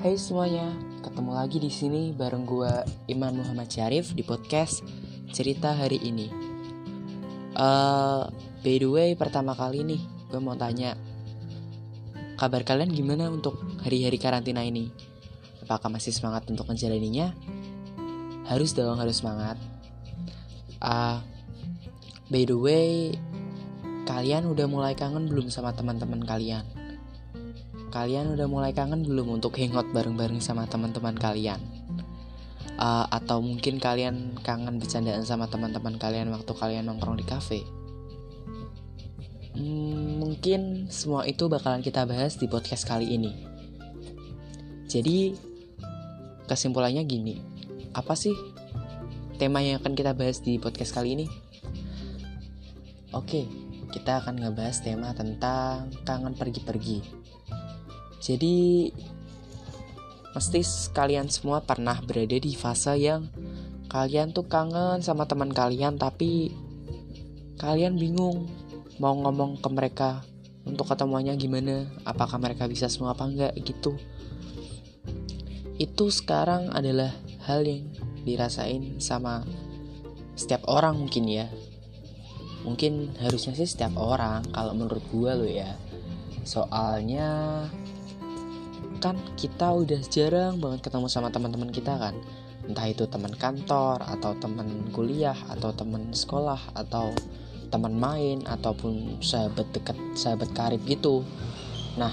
Hai semuanya, ketemu lagi di sini bareng gue Iman Muhammad Syarif di podcast Cerita Hari Ini. Uh, by the way, pertama kali nih gue mau tanya, kabar kalian gimana untuk hari-hari karantina ini? Apakah masih semangat untuk menjalaninya? Harus dong, harus semangat. Uh, by the way, kalian udah mulai kangen belum sama teman-teman kalian? Kalian udah mulai kangen belum untuk hangout bareng-bareng sama teman-teman kalian? Uh, atau mungkin kalian kangen bercandaan sama teman-teman kalian waktu kalian nongkrong di cafe? Hmm, mungkin semua itu bakalan kita bahas di podcast kali ini. Jadi, kesimpulannya gini, apa sih tema yang akan kita bahas di podcast kali ini? Oke, kita akan ngebahas tema tentang kangen pergi-pergi. Jadi pasti kalian semua pernah berada di fase yang kalian tuh kangen sama teman kalian tapi kalian bingung mau ngomong ke mereka untuk ketemuannya gimana apakah mereka bisa semua apa enggak gitu. Itu sekarang adalah hal yang dirasain sama setiap orang mungkin ya. Mungkin harusnya sih setiap orang kalau menurut gue lo ya. Soalnya kan kita udah jarang banget ketemu sama teman-teman kita kan. Entah itu teman kantor atau teman kuliah atau teman sekolah atau teman main ataupun sahabat dekat sahabat karib gitu. Nah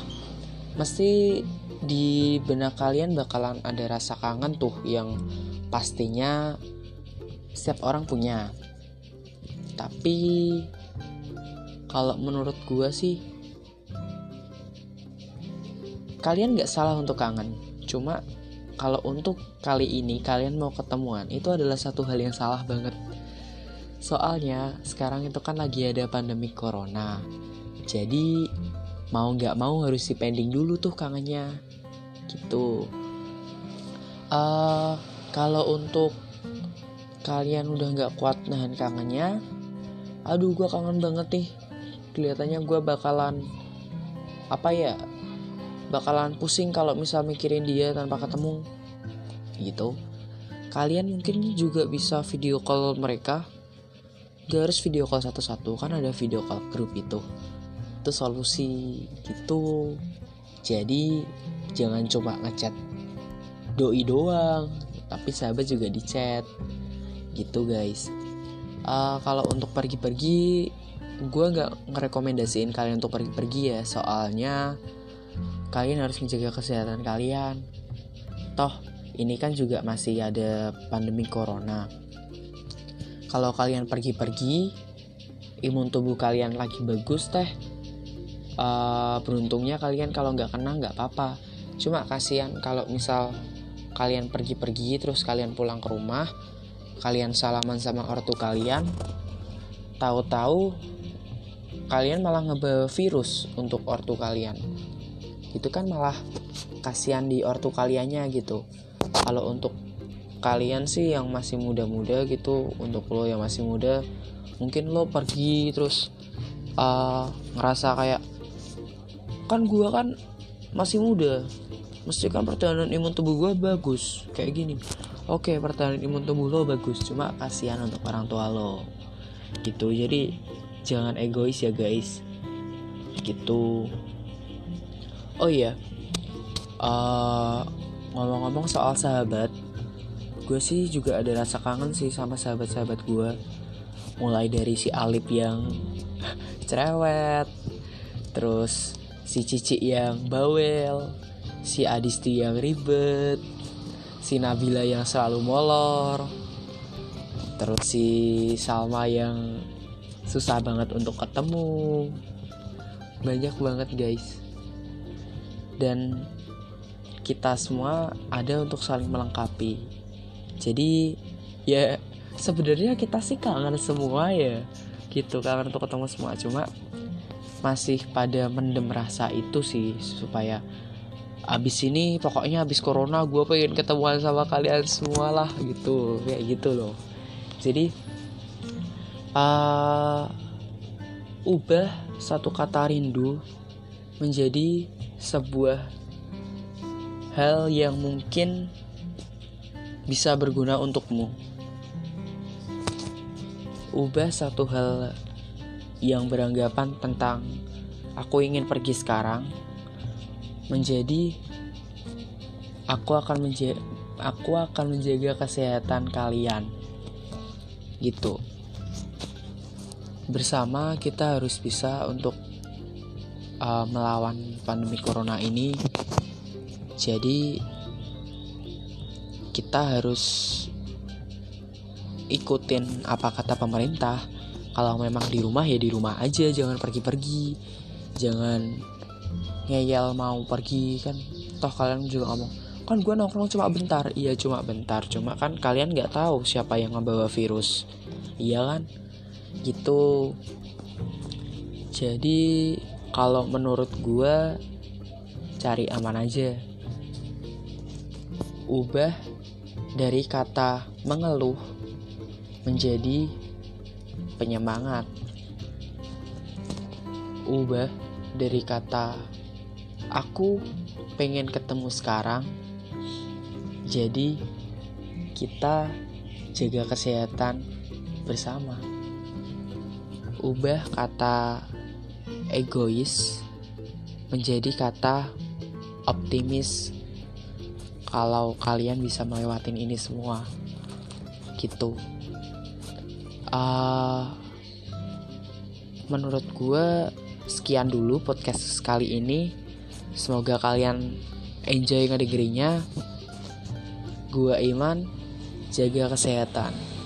mesti di benak kalian bakalan ada rasa kangen tuh yang pastinya setiap orang punya. Tapi kalau menurut gue sih kalian gak salah untuk kangen. Cuma kalau untuk kali ini kalian mau ketemuan itu adalah satu hal yang salah banget. Soalnya sekarang itu kan lagi ada pandemi corona. Jadi mau nggak mau harus dipending dulu tuh kangennya. Gitu. Uh, kalau untuk kalian udah nggak kuat nahan kangennya aduh gue kangen banget nih. Kelihatannya gue bakalan apa ya bakalan pusing kalau misal mikirin dia tanpa ketemu. Gitu. Kalian mungkin juga bisa video call mereka. Gak harus video call satu-satu. Kan ada video call grup itu. Itu solusi gitu. Jadi jangan cuma ngechat doi doang tapi sahabat juga di chat gitu guys. Uh, kalau untuk pergi-pergi gue nggak ngerekomendasiin kalian untuk pergi-pergi ya. Soalnya kalian harus menjaga kesehatan kalian. Toh, ini kan juga masih ada pandemi corona. Kalau kalian pergi-pergi, imun tubuh kalian lagi bagus teh. Uh, beruntungnya kalian kalau nggak kena nggak apa-apa. Cuma kasihan kalau misal kalian pergi-pergi terus kalian pulang ke rumah, kalian salaman sama ortu kalian, tahu-tahu kalian malah ngebawa virus untuk ortu kalian itu kan malah kasihan di ortu kaliannya gitu. Kalau untuk kalian sih yang masih muda-muda gitu untuk lo yang masih muda mungkin lo pergi terus uh, ngerasa kayak kan gue kan masih muda. Mesti kan pertahanan imun tubuh gue bagus. Kayak gini. Oke pertahanan imun tubuh lo bagus. Cuma kasihan untuk orang tua lo. Gitu. Jadi jangan egois ya guys. Gitu oh iya. Uh, ngomong-ngomong soal sahabat gue sih juga ada rasa kangen sih sama sahabat-sahabat gue mulai dari si Alip yang cerewet terus si Cici yang bawel si Adisti yang ribet si Nabila yang selalu molor terus si Salma yang susah banget untuk ketemu. Banyak banget guys dan kita semua ada untuk saling melengkapi. Jadi ya sebenarnya kita sih kangen semua ya gitu kangen untuk ketemu semua. Cuma masih pada mendem rasa itu sih supaya abis ini pokoknya abis corona gue pengen ketemuan sama kalian semua lah gitu kayak gitu loh. Jadi uh, ubah satu kata rindu menjadi sebuah hal yang mungkin bisa berguna untukmu. Ubah satu hal yang beranggapan tentang aku ingin pergi sekarang menjadi aku akan menjaga aku akan menjaga kesehatan kalian gitu bersama kita harus bisa untuk uh, melawan pandemi corona ini. Jadi kita harus ikutin apa kata pemerintah. Kalau memang di rumah ya di rumah aja jangan pergi-pergi. Jangan ngeyel mau pergi kan. Toh kalian juga ngomong kan gue nongkrong cuma bentar. Iya cuma bentar. Cuma kan kalian nggak tahu siapa yang membawa virus. Iya kan? Gitu. Jadi kalau menurut gue cari aman aja. Ubah dari kata mengeluh menjadi penyemangat. Ubah dari kata aku pengen ketemu sekarang. Jadi kita jaga kesehatan bersama. Ubah kata egois menjadi kata optimis kalau kalian bisa melewatin ini semua. Gitu. Uh, menurut gue sekian dulu podcast kali ini. Semoga kalian enjoy ngedengerinnya gue Iman jaga kesehatan